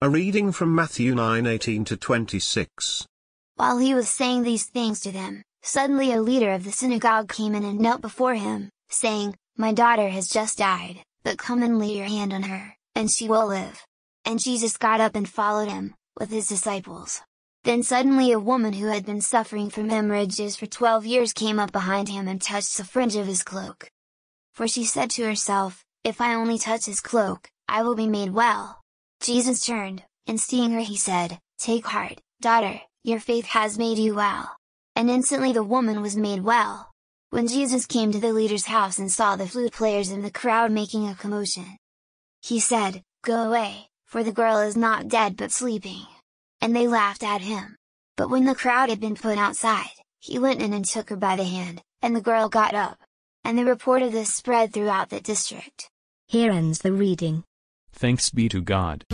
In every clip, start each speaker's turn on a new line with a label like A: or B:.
A: A reading from Matthew 9:18 to 26.
B: While he was saying these things to them, suddenly a leader of the synagogue came in and knelt before him, saying, My daughter has just died, but come and lay your hand on her, and she will live. And Jesus got up and followed him, with his disciples. Then suddenly a woman who had been suffering from hemorrhages for twelve years came up behind him and touched the fringe of his cloak. For she said to herself, If I only touch his cloak, I will be made well. Jesus turned, and seeing her he said, Take heart, daughter, your faith has made you well. And instantly the woman was made well. When Jesus came to the leader's house and saw the flute players in the crowd making a commotion, he said, Go away, for the girl is not dead but sleeping. And they laughed at him. But when the crowd had been put outside, he went in and took her by the hand, and the girl got up. And the report of this spread throughout the district.
C: Here ends the reading.
D: Thanks be to God.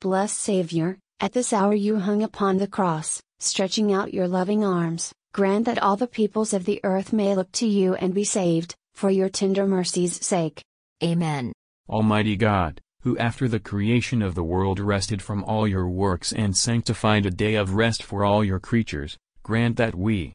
E: Blessed Savior, at this hour you hung upon the cross, stretching out your loving arms, grant that all the peoples of the earth may look to you and be saved, for your tender mercy's sake.
C: Amen.
D: Almighty God, who after the creation of the world rested from all your works and sanctified a day of rest for all your creatures, grant that we,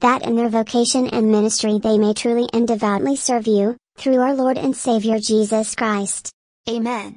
F: that in their vocation and ministry they may truly and devoutly serve you, through our Lord and Savior Jesus Christ.
B: Amen.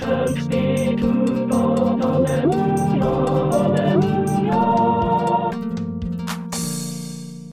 G: Thanks be to.